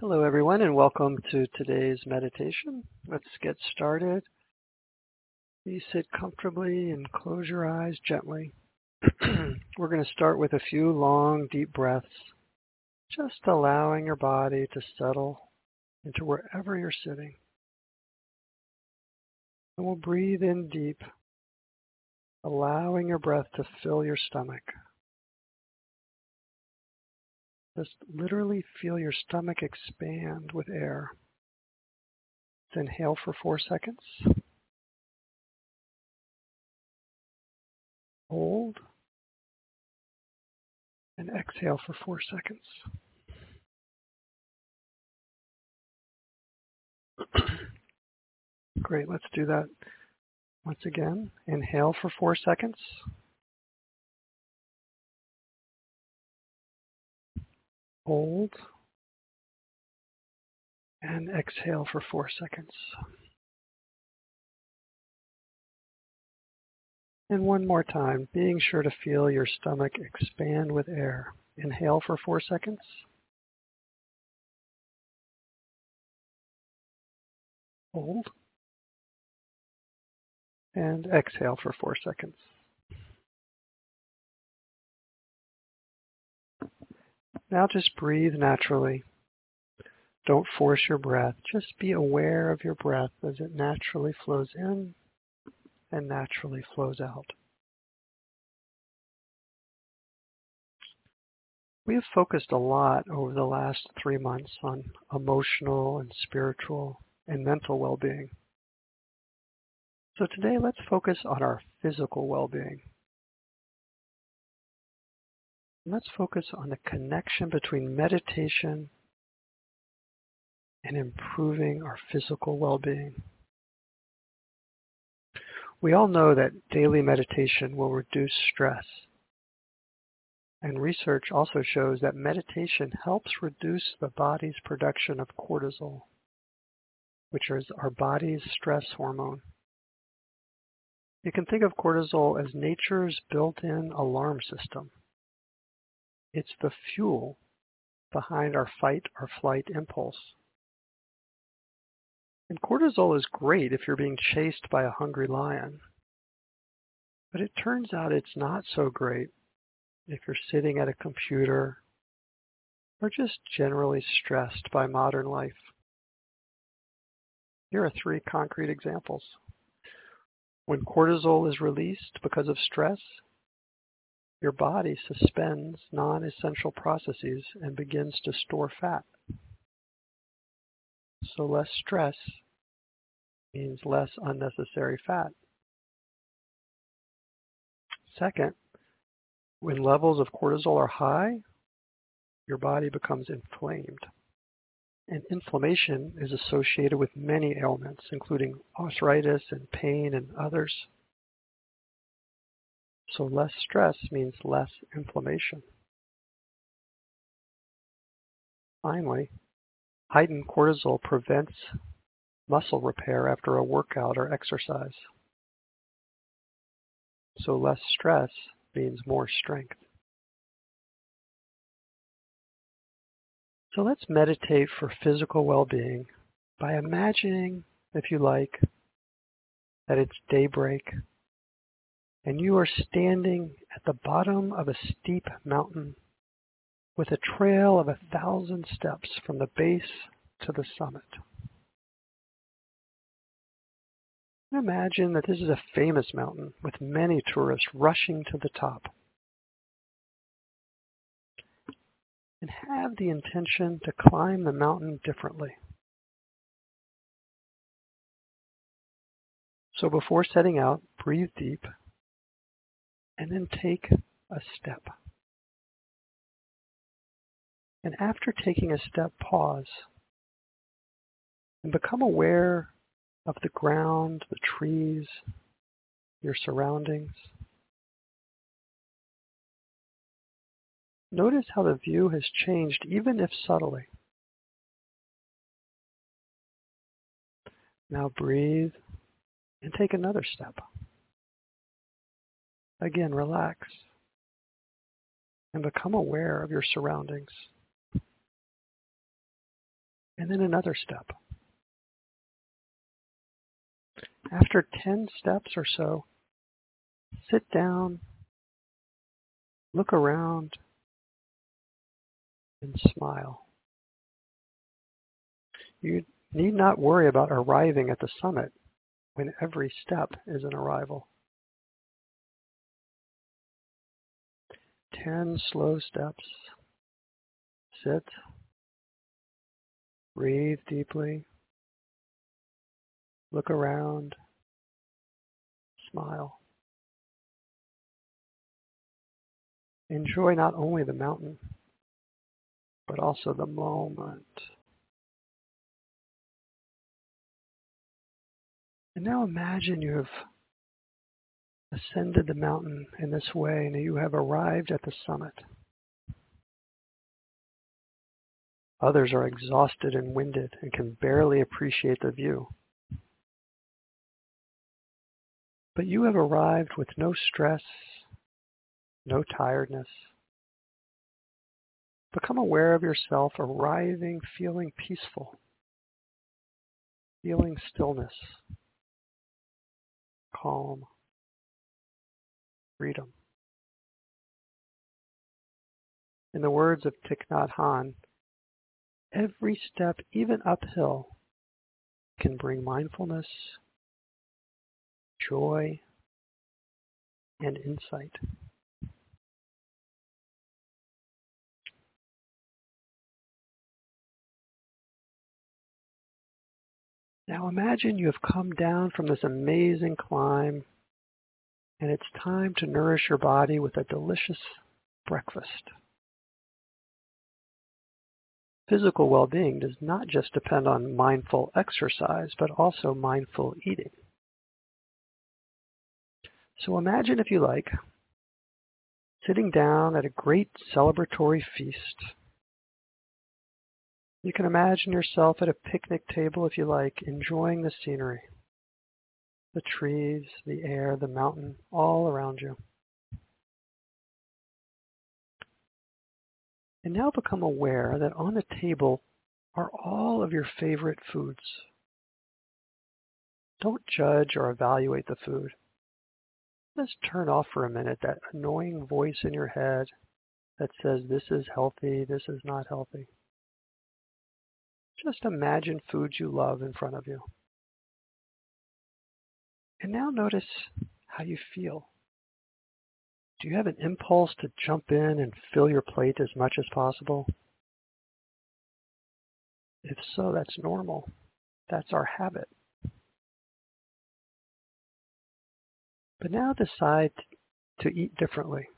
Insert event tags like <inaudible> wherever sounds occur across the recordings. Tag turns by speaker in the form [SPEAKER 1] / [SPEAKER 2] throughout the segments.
[SPEAKER 1] Hello, everyone, and welcome to today's meditation. Let's get started. You sit comfortably and close your eyes gently. <clears throat> We're going to start with a few long, deep breaths, just allowing your body to settle into wherever you're sitting. And we'll breathe in deep, allowing your breath to fill your stomach. Just literally feel your stomach expand with air. Inhale for four seconds. Hold. And exhale for four seconds. <clears throat> Great, let's do that once again. Inhale for four seconds. Hold. And exhale for four seconds. And one more time, being sure to feel your stomach expand with air. Inhale for four seconds. Hold. And exhale for four seconds. Now just breathe naturally. Don't force your breath. Just be aware of your breath as it naturally flows in and naturally flows out. We have focused a lot over the last three months on emotional and spiritual and mental well-being. So today let's focus on our physical well-being. Let's focus on the connection between meditation and improving our physical well-being. We all know that daily meditation will reduce stress. And research also shows that meditation helps reduce the body's production of cortisol, which is our body's stress hormone. You can think of cortisol as nature's built-in alarm system. It's the fuel behind our fight or flight impulse. And cortisol is great if you're being chased by a hungry lion. But it turns out it's not so great if you're sitting at a computer or just generally stressed by modern life. Here are three concrete examples. When cortisol is released because of stress, your body suspends non-essential processes and begins to store fat. So less stress means less unnecessary fat. Second, when levels of cortisol are high, your body becomes inflamed. And inflammation is associated with many ailments, including arthritis and pain and others. So less stress means less inflammation. Finally, heightened cortisol prevents muscle repair after a workout or exercise. So less stress means more strength. So let's meditate for physical well-being by imagining, if you like, that it's daybreak and you are standing at the bottom of a steep mountain with a trail of a thousand steps from the base to the summit. Imagine that this is a famous mountain with many tourists rushing to the top. And have the intention to climb the mountain differently. So before setting out, breathe deep and then take a step. And after taking a step, pause and become aware of the ground, the trees, your surroundings. Notice how the view has changed, even if subtly. Now breathe and take another step. Again, relax and become aware of your surroundings. and then another step. After 10 steps or so, sit down, look around, and smile. You need not worry about arriving at the summit when every step is an arrival. 10 slow steps. Sit. Breathe deeply. Look around. Smile. Enjoy not only the mountain, but also the moment. And now imagine you have ascended the mountain in this way and you have arrived at the summit. Others are exhausted and winded and can barely appreciate the view. But you have arrived with no stress, no tiredness. Become aware of yourself arriving feeling peaceful, feeling stillness, calm, freedom. In the words of Thich Nhat Hanh, every step, even uphill, can bring mindfulness, joy, and insight. Now imagine you have come down from this amazing climb and it's time to nourish your body with a delicious breakfast. Physical well-being does not just depend on mindful exercise, but also mindful eating. So imagine, if you like, sitting down at a great celebratory feast. You can imagine yourself at a picnic table, if you like, enjoying the scenery the trees, the air, the mountain, all around you. And now become aware that on the table are all of your favorite foods. Don't judge or evaluate the food. Just turn off for a minute that annoying voice in your head that says this is healthy, this is not healthy. Just imagine foods you love in front of you. And now notice how you feel. Do you have an impulse to jump in and fill your plate as much as possible? If so, that's normal. That's our habit. But now decide to eat differently.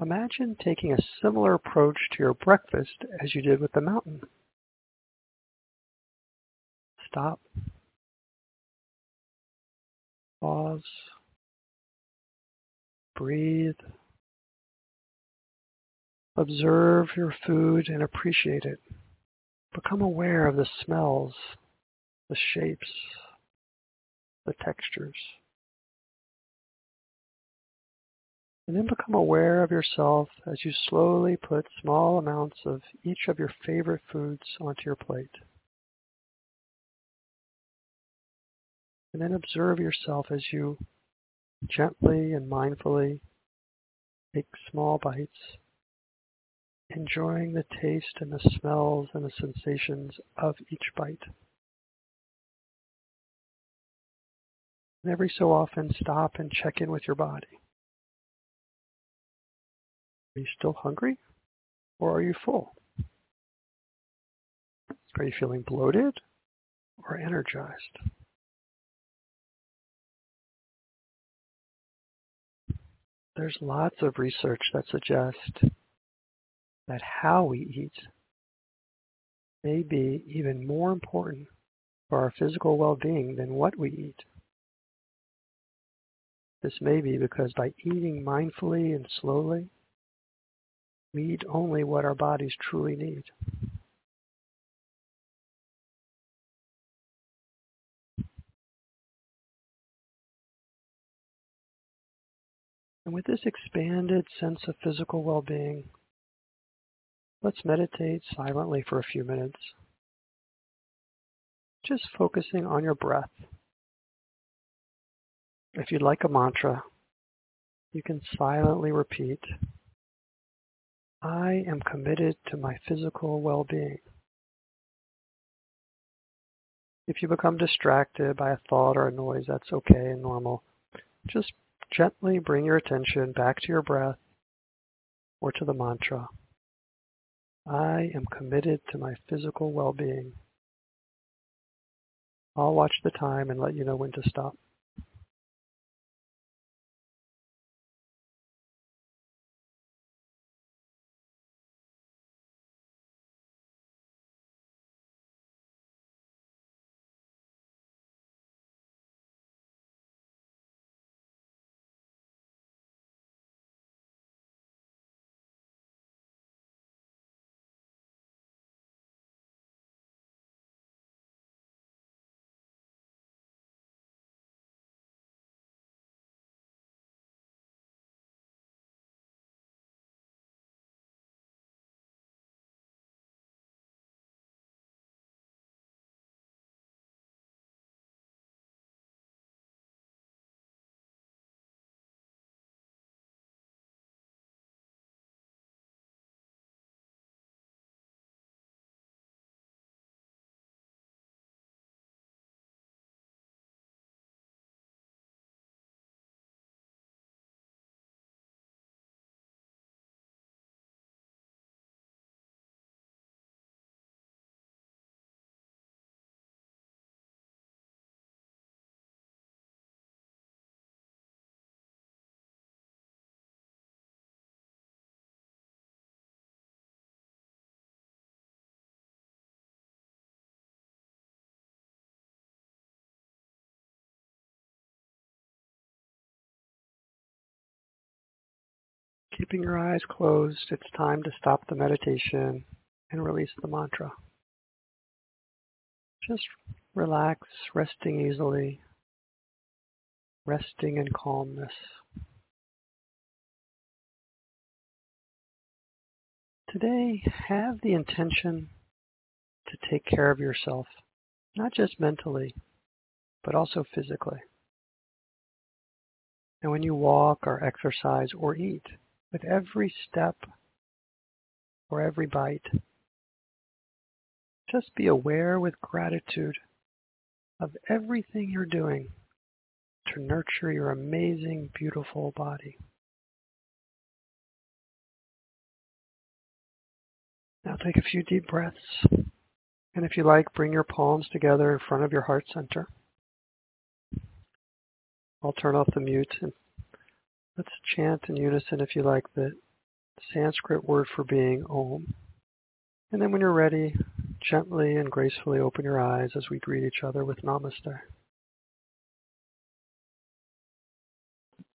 [SPEAKER 1] Imagine taking a similar approach to your breakfast as you did with the mountain. Stop Pause. Breathe. Observe your food and appreciate it. Become aware of the smells, the shapes, the textures. And then become aware of yourself as you slowly put small amounts of each of your favorite foods onto your plate. And then observe yourself as you gently and mindfully take small bites, enjoying the taste and the smells and the sensations of each bite. And every so often stop and check in with your body. Are you still hungry or are you full? Are you feeling bloated or energized? There's lots of research that suggests that how we eat may be even more important for our physical well-being than what we eat. This may be because by eating mindfully and slowly, we eat only what our bodies truly need. And with this expanded sense of physical well-being, Let's meditate silently for a few minutes, just focusing on your breath. If you'd like a mantra, you can silently repeat, I am committed to my physical well-being. If you become distracted by a thought or a noise, that's okay and normal. Just gently bring your attention back to your breath or to the mantra. I am committed to my physical well-being. I'll watch the time and let you know when to stop. Keeping your eyes closed, it's time to stop the meditation and release the mantra. Just relax, resting easily, resting in calmness. Today, have the intention to take care of yourself, not just mentally, but also physically. And when you walk or exercise or eat, with every step or every bite. Just be aware with gratitude of everything you're doing to nurture your amazing, beautiful body. Now take a few deep breaths. And if you like, bring your palms together in front of your heart center. I'll turn off the mute Let's chant in unison, if you like, the Sanskrit word for being, Om. And then when you're ready, gently and gracefully open your eyes as we greet each other with Namaste.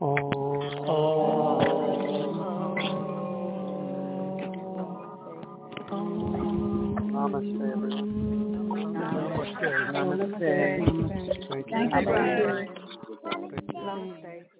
[SPEAKER 1] Om. Namaste, everyone.
[SPEAKER 2] Namaste. Namaste.
[SPEAKER 1] Thank you.
[SPEAKER 2] Namaste. Namaste.